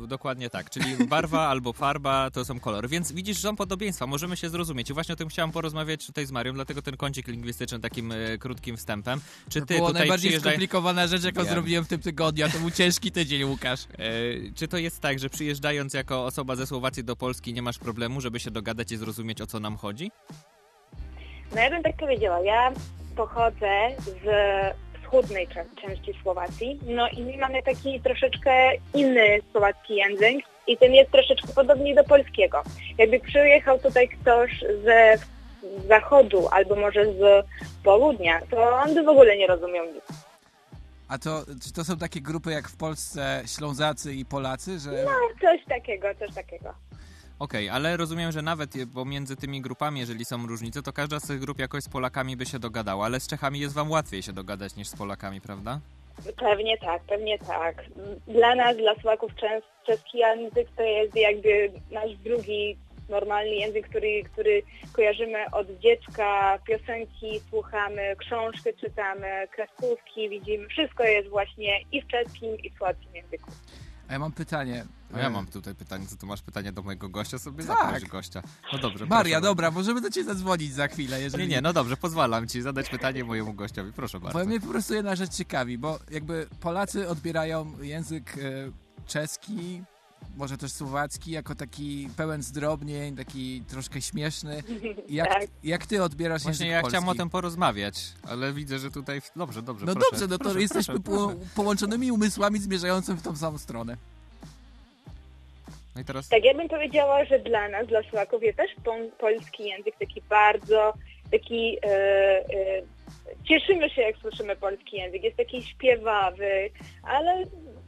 E, dokładnie tak. Czyli barwa [LAUGHS] albo farba to są kolory. Więc widzisz, są podobieństwa. Możemy się zrozumieć. I właśnie o tym chciałam porozmawiać tutaj z Marią, dlatego ten kącik lingwistyczny takim e, krótkim wstępem. Czy To ty było tutaj najbardziej przyjeżdżaj... skomplikowana rzecz, jaką Wiem. zrobiłem w tym tygodniu, a to był ciężki tydzień, Łukasz. E, czy to jest tak, że przyjeżdżając jako osoba ze Słowacji do Polski nie masz problemu, żeby się dogadać i zrozumieć o co nam chodzi? No ja bym tak powiedziała, ja pochodzę z wschodniej części Słowacji, no i my mamy taki troszeczkę inny słowacki język i ten jest troszeczkę podobny do polskiego. Jakby przyjechał tutaj ktoś ze zachodu albo może z południa, to on by w ogóle nie rozumiał nic. A to, czy to są takie grupy jak w Polsce Ślązacy i Polacy, że... No, coś takiego, coś takiego. Okej, ale rozumiem, że nawet pomiędzy tymi grupami, jeżeli są różnice, to każda z tych grup jakoś z Polakami by się dogadała, ale z Czechami jest wam łatwiej się dogadać niż z Polakami, prawda? Pewnie tak, pewnie tak. Dla nas, dla Słowaków, czes- czeski język to jest jakby nasz drugi normalny język, który, który kojarzymy od dziecka, piosenki słuchamy, książki czytamy, kreskówki widzimy. Wszystko jest właśnie i w czeskim, i w słowackim języku. A ja mam pytanie. A ja mam tutaj pytanie, co tu masz pytanie do mojego gościa? Sobie Tak. zaproś gościa. No dobrze, Maria, proszę. dobra, możemy do ciebie zadzwonić za chwilę, jeżeli... Nie, nie, no dobrze, pozwalam ci zadać pytanie mojemu gościowi, proszę bardzo. Bo mnie po prostu jedna rzecz ciekawi, bo jakby Polacy odbierają język e, czeski, może też słowacki, jako taki pełen zdrobnień, taki troszkę śmieszny. Jak, Tak. jak ty odbierasz Właśnie język ja polski? chciałem o tym porozmawiać, ale widzę, że tutaj... Dobrze, dobrze, No proszę, dobrze, no to proszę, jesteśmy proszę, po, proszę. połączonymi umysłami zmierzającymi w tą samą stronę. No i teraz... Tak, ja bym powiedziała, że dla nas, dla Słowaków jest też pol- polski język taki bardzo, taki, e, e, cieszymy się jak słyszymy polski język, jest taki śpiewawy, ale,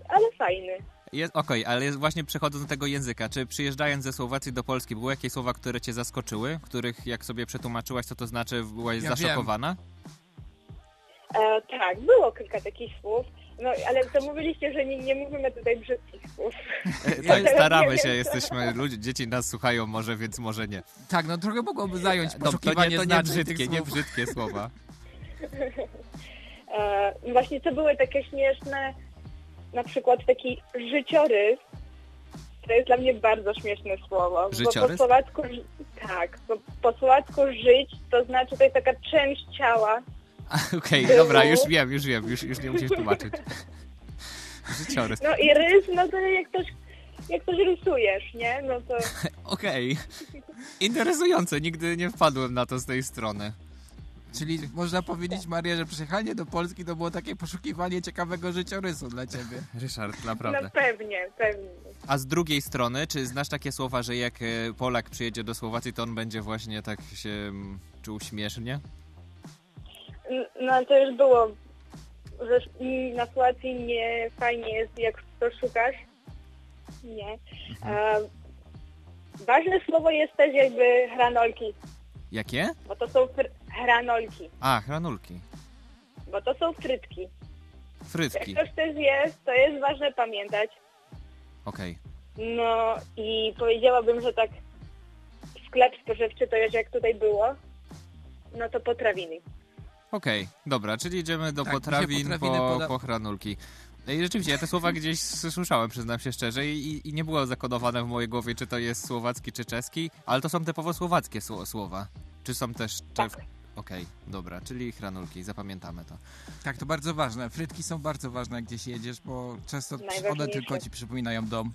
ale fajny. Jest, Okej, ale jest właśnie przechodząc do tego języka, czy przyjeżdżając ze Słowacji do Polski, były jakieś słowa, które cię zaskoczyły, których jak sobie przetłumaczyłaś, co to znaczy, byłaś Ja zaszokowana? E, tak, było kilka takich słów, no ale to mówiliście, że nie, nie mówimy tutaj brzydkich słów. Tak, Ja [LAUGHS] staramy nie się, jesteśmy, ludzie, dzieci nas słuchają może, więc może nie. Tak, no trochę mogłoby zająć No, to poszukiwanie nie, to nie brzydkie, nie brzydkie słowa. [LAUGHS] E, właśnie to były takie śmieszne, na przykład taki życiorys, to jest dla mnie bardzo śmieszne słowo. Bo po Życiorys? słowacku, tak, bo po słowacku żyć to znaczy to jest taka część ciała. [LAUGHS] Okej, Było. dobra, już wiem, już wiem, już, już nie musisz tłumaczyć. [LAUGHS] Życiorys. No i rys, no to jak coś, jak coś rysujesz, nie? No to [LAUGHS] Okej. Interesujące, nigdy nie wpadłem na to z tej strony. Czyli można powiedzieć, Maria, że przyjechanie do Polski to było takie poszukiwanie ciekawego życiorysu dla ciebie. Ryszard, no naprawdę. pewnie, pewnie. A z drugiej strony, czy znasz takie słowa, że jak e, Polak przyjedzie do Słowacji, to on będzie właśnie tak się mm, czuł śmiesznie? No to już było, że na Słowacji nie fajnie jest, jak to szukasz. Nie. E, ważne słowo jest też jakby hranolki, Jakie? bo to są hranolki, A, granulki. bo to są frytki. Frytki. Jak ktoś też jest, to jest ważne pamiętać. Okej. No i powiedziałabym, że tak sklep spożywczy to już jak tutaj było, no to potrawiny. Okej, dobra, czyli idziemy do Tak, potrawin, po, poda- po hranulki. I rzeczywiście, ja te słowa gdzieś słyszałem, przyznam się szczerze, i, i nie było zakodowane w mojej głowie, czy to jest słowacki, czy czeski, ale to są typowo słowackie sło- słowa. Czy są też... Tak. Okej, dobra, czyli hranulki, zapamiętamy to. Tak, to bardzo ważne. Frytki są bardzo ważne, gdzieś jedziesz, bo często one tylko ci przypominają dom.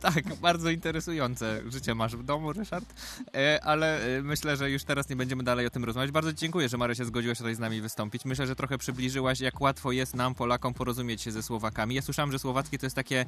Tak, bardzo interesujące życie masz w domu, Ryszard, e, ale e, myślę, że już teraz nie będziemy dalej o tym rozmawiać. Bardzo dziękuję, że Maria się zgodziła się tutaj z nami wystąpić. Myślę, że trochę przybliżyłaś, jak łatwo jest nam, Polakom, porozumieć się ze Słowakami. Ja słyszałem, że słowacki to jest takie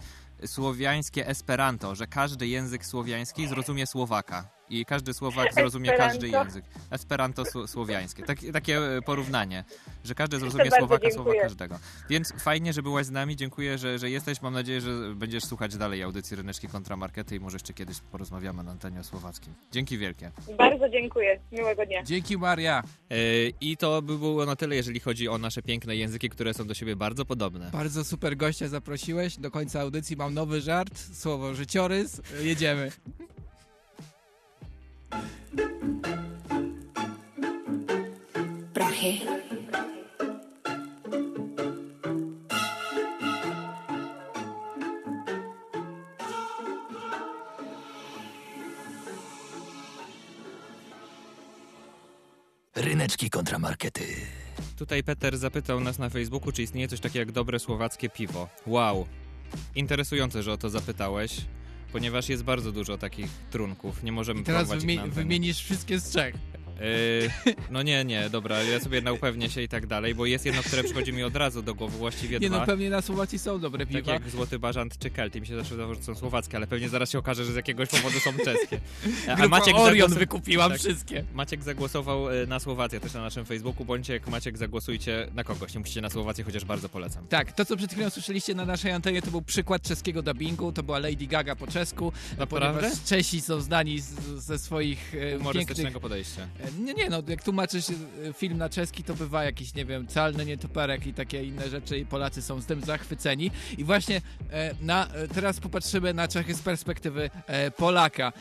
słowiańskie esperanto, że każdy język słowiański zrozumie Słowaka i każdy Słowak zrozumie Esperanto? każdy język. Esperanto sło- słowiańskie. Tak, takie e, porównanie, że każdy zrozumie bardzo Słowaka, słowa każdego. Więc fajnie, że byłaś z nami. Dziękuję, że, że jesteś. Mam nadzieję, że będziesz słuchać dalej audycji Ryneczki Kontramarkety i może jeszcze kiedyś porozmawiamy na antenie o słowackim. Dzięki wielkie. Bardzo dziękuję. Miłego dnia. Dzięki Maria. E, I to by było na tyle, jeżeli chodzi o nasze piękne języki, które są do siebie bardzo podobne. Bardzo super gościa zaprosiłeś. Do końca audycji mam nowy żart, słowo życiorys. Jedziemy. Prachy. Ryneczki kontramarkety. Tutaj Peter zapytał nas na Facebooku, czy istnieje coś takiego jak dobre słowackie piwo. Wow. Interesujące, że o to zapytałeś, ponieważ jest bardzo dużo takich trunków. Nie możemy I teraz antenie. wymienisz wszystkie z Czech. Yy, no nie, nie, dobra, ja sobie na upewnię się i tak dalej, bo jest jedno, które przychodzi mi od razu do głowy, właściwie Nie dwa. no, pewnie na Słowacji są dobre Tak piwa. jak Złoty Bażant czy Kelty, mi się zawsze wydawało, że są słowackie, ale pewnie zaraz się okaże, że z jakiegoś powodu są czeskie. Grupa Orion zagłosu- wykupiła wszystkie. Maciek zagłosował e, na Słowację też na naszym Facebooku. Bądźcie jak Maciek, zagłosujcie na kogoś. Nie musicie na Słowację, chociaż bardzo polecam. Tak, to co przed chwilą słyszeliście na naszej antenie to był przykład czeskiego dubbingu, to była Lady Gaga po czesku, Naprawdę? ponieważ Czesi są znani z, ze swoich e, Humorystycznego pięknych... podejścia. Nie, nie, no jak tłumaczysz e, film na czeski, to bywa jakiś, nie wiem, calny nietoperek i takie inne rzeczy i Polacy są z tym zachwyceni. I właśnie e, na, e, teraz popatrzymy na Czechy z perspektywy Polaka,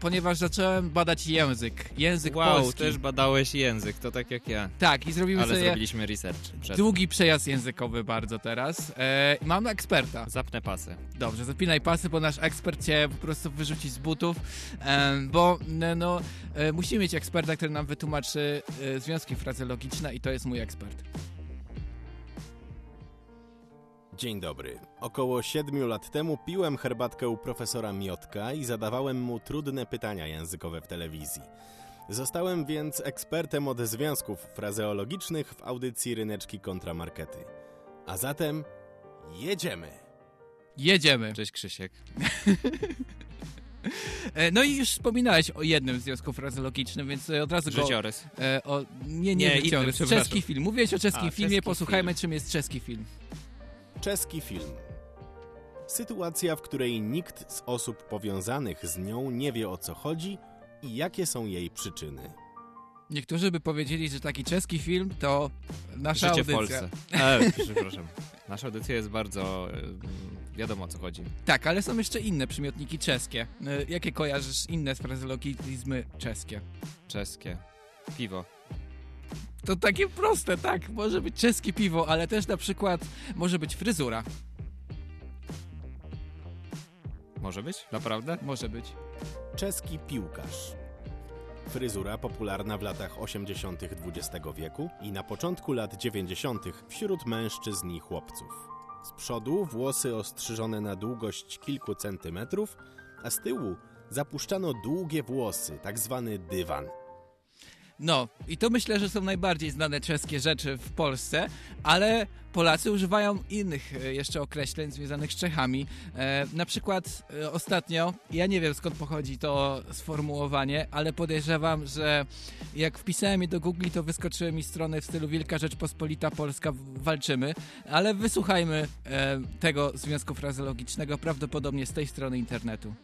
ponieważ zacząłem badać język, język Wow, polski. też badałeś język, to tak jak ja. Tak, i zrobimy Ale sobie zrobiliśmy research. Przed. długi przejazd językowy bardzo teraz. Mam eksperta. Zapnę pasy. Dobrze, zapinaj pasy, bo nasz ekspert cię po prostu wyrzuci z butów, bo no, musimy mieć eksperta, który nam wytłumaczy e, związki frazeologiczne i to jest mój ekspert. Dzień dobry. Około siedmiu lat temu piłem herbatkę u profesora Miotka i zadawałem mu trudne pytania językowe w telewizji. Zostałem więc ekspertem od związków frazeologicznych w audycji Ryneczki kontramarkety. A zatem jedziemy. Jedziemy. Cześć Krzysiek. [LAUGHS] E, No i już wspominałeś o jednym związku frazeologicznym, więc e, od razu go... Życiorys. E, o, nie, nie, Nie, życiorys. Czeski film. Mówiłeś o czeskim A, filmie, czeski posłuchajmy film. czym jest czeski film. Czeski film. Sytuacja, w której nikt z osób powiązanych z nią nie wie o co chodzi i jakie są jej przyczyny. Niektórzy by powiedzieli, że taki czeski film to nasza Życie w audycja. Polsce. E, [LAUGHS] przepraszam. Nasza audycja jest bardzo... wiadomo o co chodzi. Tak, ale są jeszcze inne przymiotniki czeskie. E, Jakie kojarzysz inne frazeologizmy czeskie? Czeskie. Piwo. To takie proste, tak. Może być czeskie piwo, ale też na przykład może być fryzura. Może być? Naprawdę? Może być. Czeski piłkarz. Fryzura popularna w latach 80. XX wieku i na początku lat 90. wśród mężczyzn i chłopców. Z przodu włosy ostrzyżone na długość kilku centymetrów, a z tyłu zapuszczano długie włosy, tak zwany dywan. No, i to myślę, że są najbardziej znane czeskie rzeczy w Polsce, ale Polacy używają innych e, jeszcze określeń związanych z Czechami. E, na przykład e, ostatnio, ja nie wiem skąd pochodzi to sformułowanie, ale podejrzewam, że jak wpisałem je do Google, to wyskoczyły mi strony w stylu Wielka Rzeczpospolita Polska walczymy, ale wysłuchajmy e, tego związku frazeologicznego prawdopodobnie z tej strony internetu.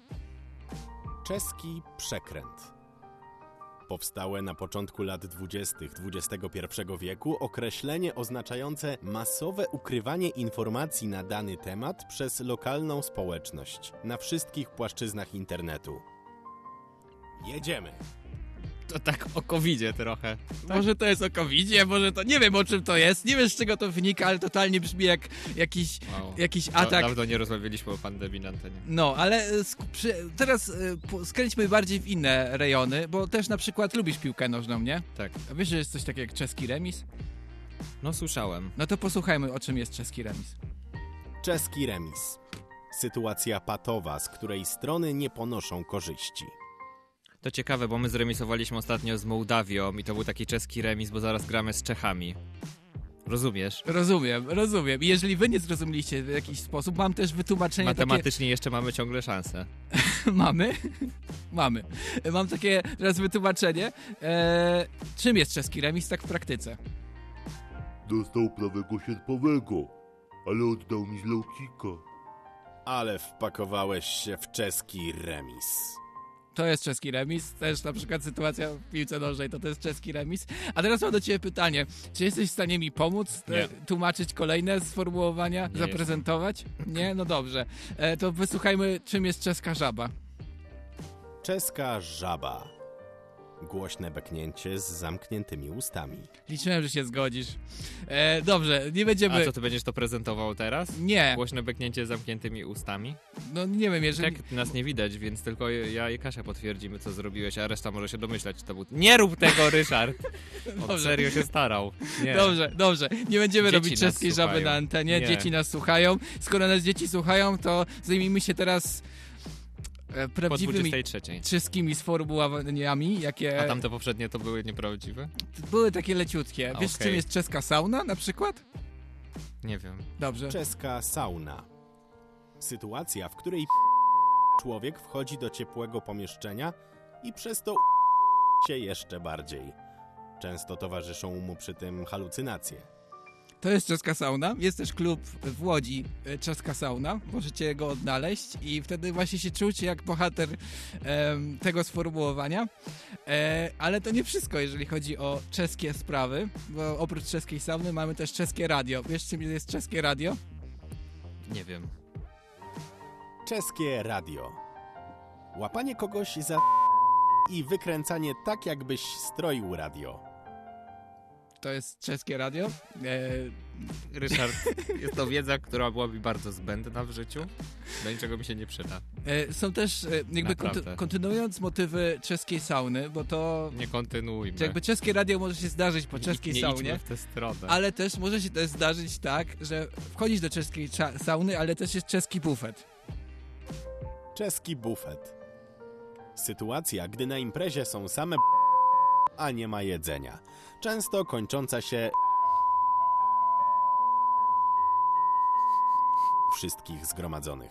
Czeski przekręt. Powstałe na początku lat 20. XXI wieku określenie oznaczające masowe ukrywanie informacji na dany temat przez lokalną społeczność na wszystkich płaszczyznach internetu. Jedziemy. To tak o covidzie trochę. Może to jest o covidzie, może to... Nie wiem o czym to jest, nie wiem z czego to wynika, ale totalnie brzmi jak jakiś, Wow. jakiś Da- atak. Dawno nie rozmawialiśmy o pandemii na antenie. No, ale e, sk- przy, teraz e, skręćmy bardziej w inne rejony, bo też na przykład lubisz piłkę nożną, nie? Tak. A wiesz, że jest coś takiego jak czeski remis? No słyszałem. No to posłuchajmy, o czym jest czeski remis. Czeski remis. Sytuacja patowa, z której strony nie ponoszą korzyści. To ciekawe, bo my zremisowaliśmy ostatnio z Mołdawią i to był taki czeski remis, bo zaraz gramy z Czechami. Rozumiesz? Rozumiem, rozumiem. I jeżeli wy nie zrozumieliście w jakiś sposób, mam też wytłumaczenie Matematycznie jeszcze mamy ciągle szansę. takie... [LAUGHS] Mamy? Mamy. Mam takie teraz wytłumaczenie. E, czym jest czeski remis tak w praktyce? Dostał prawego sierpowego, ale oddał mi zlaucika. Ale wpakowałeś się w czeski remis. To jest czeski remis. Też na przykład sytuacja w piłce nożnej to to jest czeski remis. A teraz mam do ciebie pytanie. Czy jesteś w stanie mi pomóc? Nie. E, tłumaczyć kolejne sformułowania? Nie zaprezentować? Nie? No dobrze. E, to wysłuchajmy, czym jest czeska żaba. Czeska żaba. Głośne beknięcie z zamkniętymi ustami. Liczyłem, że się zgodzisz. E, dobrze, nie będziemy... A co, ty będziesz to prezentował teraz? Nie. Głośne beknięcie z zamkniętymi ustami? No nie wiem, jeżeli... Tak, nas nie widać, więc tylko ja i Kasia potwierdzimy, co zrobiłeś, a reszta może się domyślać, czy to był... Nie rób tego, [LAUGHS] Ryszard! On Dobrze. serio się starał. Nie. Dobrze, dobrze. Nie będziemy Dzieci robić czeskiej żaby na antenie. Nie. Dzieci nas słuchają. Skoro nas dzieci słuchają, to zajmijmy się teraz e, Po prawdziwymi 23. czeskimi sformułowaniami, jakie A tamte poprzednie to były nieprawdziwe? były takie leciutkie. Wiesz, Okej. czym jest czeska sauna na przykład? Nie wiem. Dobrze. Czeska sauna. Sytuacja, w której człowiek wchodzi do ciepłego pomieszczenia i przez to się jeszcze bardziej. Często towarzyszą mu przy tym halucynacje. To jest czeska sauna. Jest też klub w Łodzi, e, czeska sauna. Możecie go odnaleźć i wtedy właśnie się czuć jak bohater em, tego sformułowania. E, ale to nie wszystko, jeżeli chodzi o czeskie sprawy, bo oprócz czeskiej sauny mamy też czeskie radio. Wiesz, czym jest czeskie radio? Nie wiem. Czeskie radio. Łapanie kogoś za i wykręcanie tak, jakbyś stroił radio. To jest czeskie radio. E, Ryszard, jest to wiedza, która była mi bardzo zbędna w życiu. Do niczego mi się nie przyda. e, są też, e, jakby konty- kontynuując motywy czeskiej sauny, bo to Nie kontynuujmy. jakby czeskie radio może się zdarzyć po Nie- czeskiej nie saunie. idźmy w tę stronę. Ale też może się też zdarzyć tak, że wchodzisz do czeskiej sauny, ale też jest czeski bufet. Czeski bufet. Sytuacja, gdy na imprezie są same a nie ma jedzenia. Często kończąca się wszystkich zgromadzonych.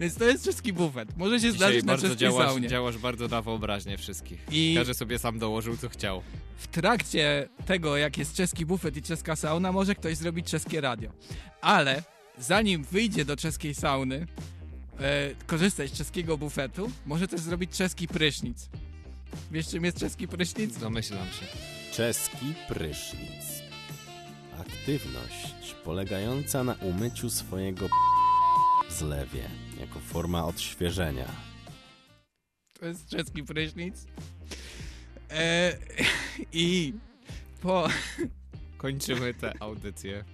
Więc to jest czeski bufet. Może się Dzisiaj zdarzyć na bardzo czeskiej działasz, saunie. działasz bardzo na wyobraźnię wszystkich. I- Każdy sobie sam dołożył, co chciał. W trakcie tego, jak jest czeski bufet i czeska sauna, może ktoś zrobić czeskie radio. Ale zanim wyjdzie do czeskiej sauny, e, korzystać z czeskiego bufetu, może też zrobić czeski prysznic. Wiesz, czym jest czeski prysznic? Domyślam się. Czeski prysznic. Aktywność polegająca na umyciu swojego w zlewie jako forma odświeżenia. To jest czeski prysznic. E, [LAUGHS] I po... Kończymy tę audycję.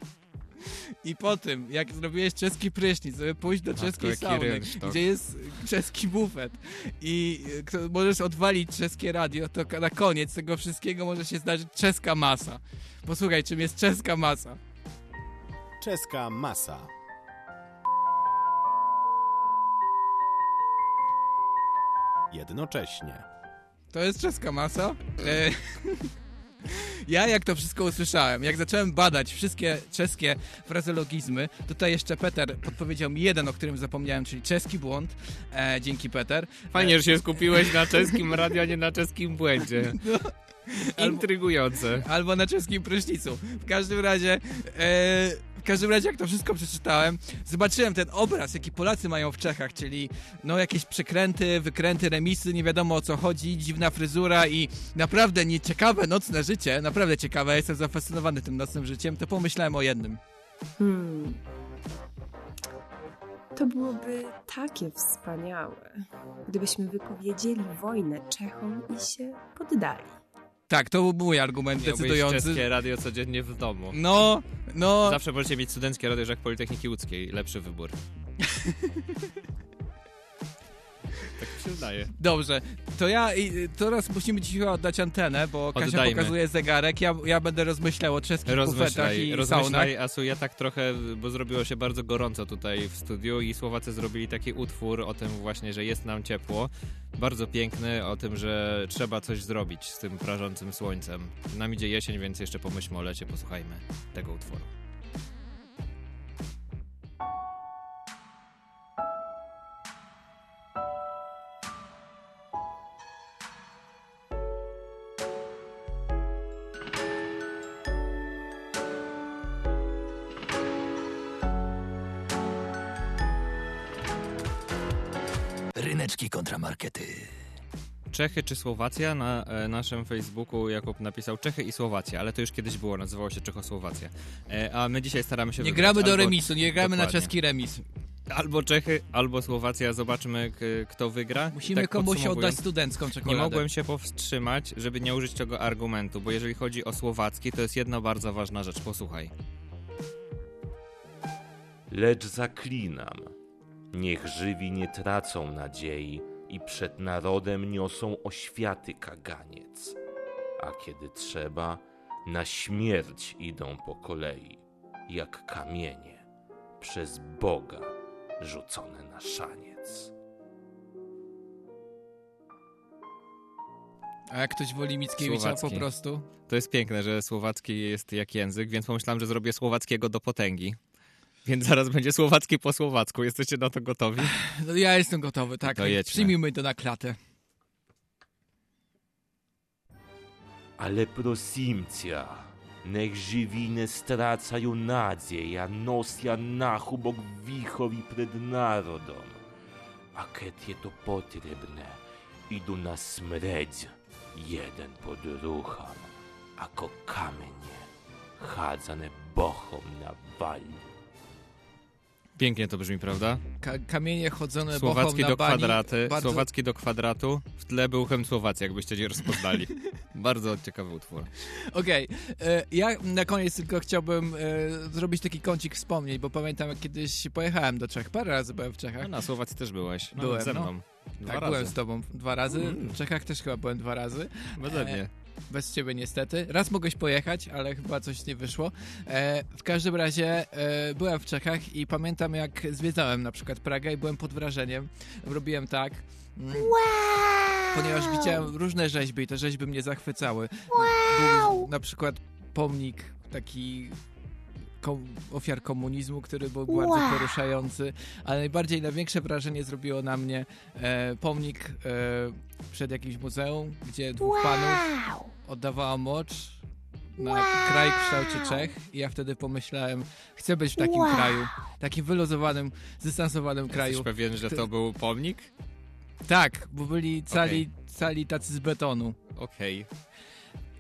I po tym, jak zrobiłeś czeski prysznic, żeby pójść do Matko, czeskiej sauny, rynsztok. gdzie jest czeski bufet i e, możesz odwalić czeskie radio, to na koniec tego wszystkiego może się zdarzyć czeska masa. Posłuchaj, czym jest czeska masa. Czeska masa. Jednocześnie. To jest czeska masa. E, [LAUGHS] ja jak to wszystko usłyszałem, jak zacząłem badać wszystkie czeskie frazeologizmy, tutaj jeszcze Peter podpowiedział mi jeden, o którym zapomniałem, czyli czeski błąd. E, dzięki Peter. Fajnie, że się skupiłeś na czeskim radio, a nie na czeskim błędzie. [LAUGHS] No. Intrygujące. Albo na czeskim prysznicu. W każdym razie, e, w każdym razie jak to wszystko przeczytałem, zobaczyłem ten obraz, jaki Polacy mają w Czechach, czyli no jakieś przekręty, wykręty, remisy, nie wiadomo o co chodzi, dziwna fryzura i naprawdę nieciekawe nocne życie, naprawdę ciekawe, jestem zafascynowany tym nocnym życiem, to pomyślałem o jednym. Hmm. To byłoby takie wspaniałe, gdybyśmy wypowiedzieli wojnę Czechom i się poddali. Tak, to był mój argument Miałbyś decydujący. czeskie radio codziennie w domu. No, no... Zawsze możecie mieć studenckie radio jak Politechniki Łódzkiej. Lepszy wybór. [LAUGHS] się wydaje. Dobrze, to ja i teraz musimy ci chyba oddać antenę, bo Kasia Oddajmy. pokazuje zegarek, ja, ja będę rozmyślał o czeskich bufetach Rozmyślaj, i saunach. rozmyślaj, Asu, ja tak trochę, bo zrobiło się bardzo gorąco tutaj w studiu i Słowacy zrobili taki utwór o tym właśnie, że jest nam ciepło, bardzo piękny, o tym, że trzeba coś zrobić z tym prażącym słońcem. Nam idzie jesień, więc jeszcze pomyślmy o lecie, posłuchajmy tego utworu. Czechy czy Słowacja? Na e, naszym Facebooku Jakub napisał Czechy i Słowacja, ale to już kiedyś było, nazywało się Czechosłowacja. E, a my dzisiaj staramy się Nie wybrać gramy do albo- remisu, nie gramy na Dokładnie. czeski remis. Albo Czechy, albo Słowacja, zobaczymy k- kto wygra. Musimy Tak komuś oddać studencką Nie czekoladę. mogłem się powstrzymać, żeby nie użyć tego argumentu, bo jeżeli chodzi o słowacki, to jest jedna bardzo ważna rzecz. Posłuchaj. Lecz zaklinam, niech żywi nie tracą nadziei i przed narodem niosą oświaty kaganiec, a kiedy trzeba, na śmierć idą po kolei, jak kamienie, przez Boga rzucone na szaniec. A jak ktoś woli Mickiewicza po Słowacki. prostu? To jest piękne, że słowacki jest jak język, więc pomyślałem, że zrobię słowackiego do potęgi. Więc zaraz będzie słowacki po słowacku. Jesteście na to gotowi? No, ja jestem gotowy, tak. To jedźmy. Przyjmijmy to na klatę. Ale prosimcia, niech żywi nie stracają nadziei, a nosia nachubok wichowi przed narodom. A kiedy to potrzebne, idą na smredź, jeden po druhom, ako kamienie, chadzane bochom na wali. Pięknie to brzmi, prawda? Ka kamienie chodzone Słowacki do bani. kwadraty, Bardzo... słowacki do kwadratu, w tle był chem Słowacji, jakbyście nie rozpoznali. [LAUGHS] Bardzo ciekawy utwór. Okej, e, ja na koniec tylko chciałbym e, zrobić taki kącik wspomnień, bo pamiętam jak kiedyś pojechałem do Czech, parę razy byłem w Czechach. No, na Słowacji też byłeś. No, byłem, ze no. mną. Dwa tak, razy. byłem z tobą dwa razy. Mm. W Czechach też chyba byłem dwa razy. Beze mnie. Bez ciebie niestety. Raz mogłeś pojechać, ale chyba coś nie wyszło. E, w każdym razie e, byłem w Czechach i pamiętam jak zwiedzałem na przykład Pragę i byłem pod wrażeniem. Robiłem tak. mm, Ponieważ widziałem różne rzeźby i te rzeźby mnie zachwycały. Był na przykład pomnik taki kom, ofiar komunizmu, który był bardzo Wow. poruszający, ale najbardziej największe wrażenie zrobiło na mnie e, pomnik e, przed jakimś muzeum, gdzie dwóch panów oddawało mocz na Wow. kraj w kształcie Czech i ja wtedy pomyślałem, chcę być w takim Wow. kraju, takim wyluzowanym, zdystansowanym kraju. Jesteś pewien, że Ty- to był pomnik? Tak, bo byli cali, cali tacy z betonu. Okej.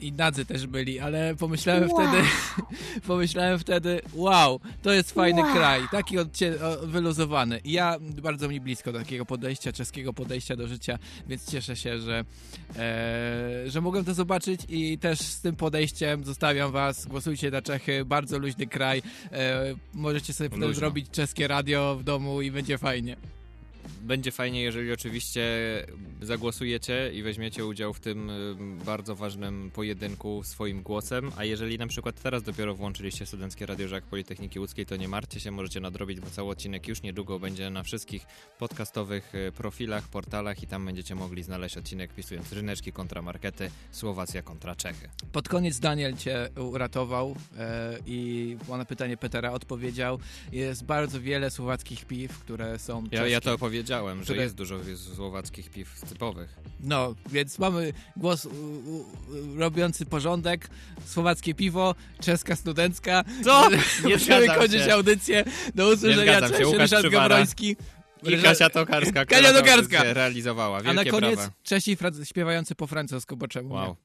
I nadzy też byli, ale pomyślałem Wow. wtedy, [LAUGHS] pomyślałem wtedy, wow, to jest fajny Wow. kraj, taki odcie- o, wyluzowany. I ja bardzo mi blisko takiego podejścia, czeskiego podejścia do życia, więc cieszę się, że, e, że mogłem to zobaczyć i też z tym podejściem zostawiam was, głosujcie na Czechy, bardzo luźny kraj, e, możecie sobie potem Luźno. zrobić czeskie radio w domu i będzie fajnie. Będzie fajnie, jeżeli oczywiście zagłosujecie i weźmiecie udział w tym bardzo ważnym pojedynku swoim głosem, a jeżeli na przykład teraz dopiero włączyliście Studenckie Radio Żak Politechniki Łódzkiej, to nie martwcie się, możecie nadrobić, bo cały odcinek już niedługo będzie na wszystkich podcastowych y, profilach, portalach i tam będziecie mogli znaleźć odcinek pisując ryneczki kontra markety, Słowacja kontra Czechy. Pod koniec Daniel cię uratował e, i na pytanie Petera odpowiedział. Jest bardzo wiele słowackich piw, które są Ja, ja to opowiedziałem, że Które- jest dużo słowackich piw typowych. No, więc mamy głos u, u, robiący porządek, słowackie piwo, czeska studencka. Co? [LAUGHS] Nie Musimy kończyć się. audycję. Do Nie usłyszenia. zgadzam się, Łukasz. Gawroński. I Kasia Tokarska, Kasia to Tokarska. realizowała. A na Wielkie koniec brawa. Czesi śpiewający po francusku, bo czemu nie? Wow.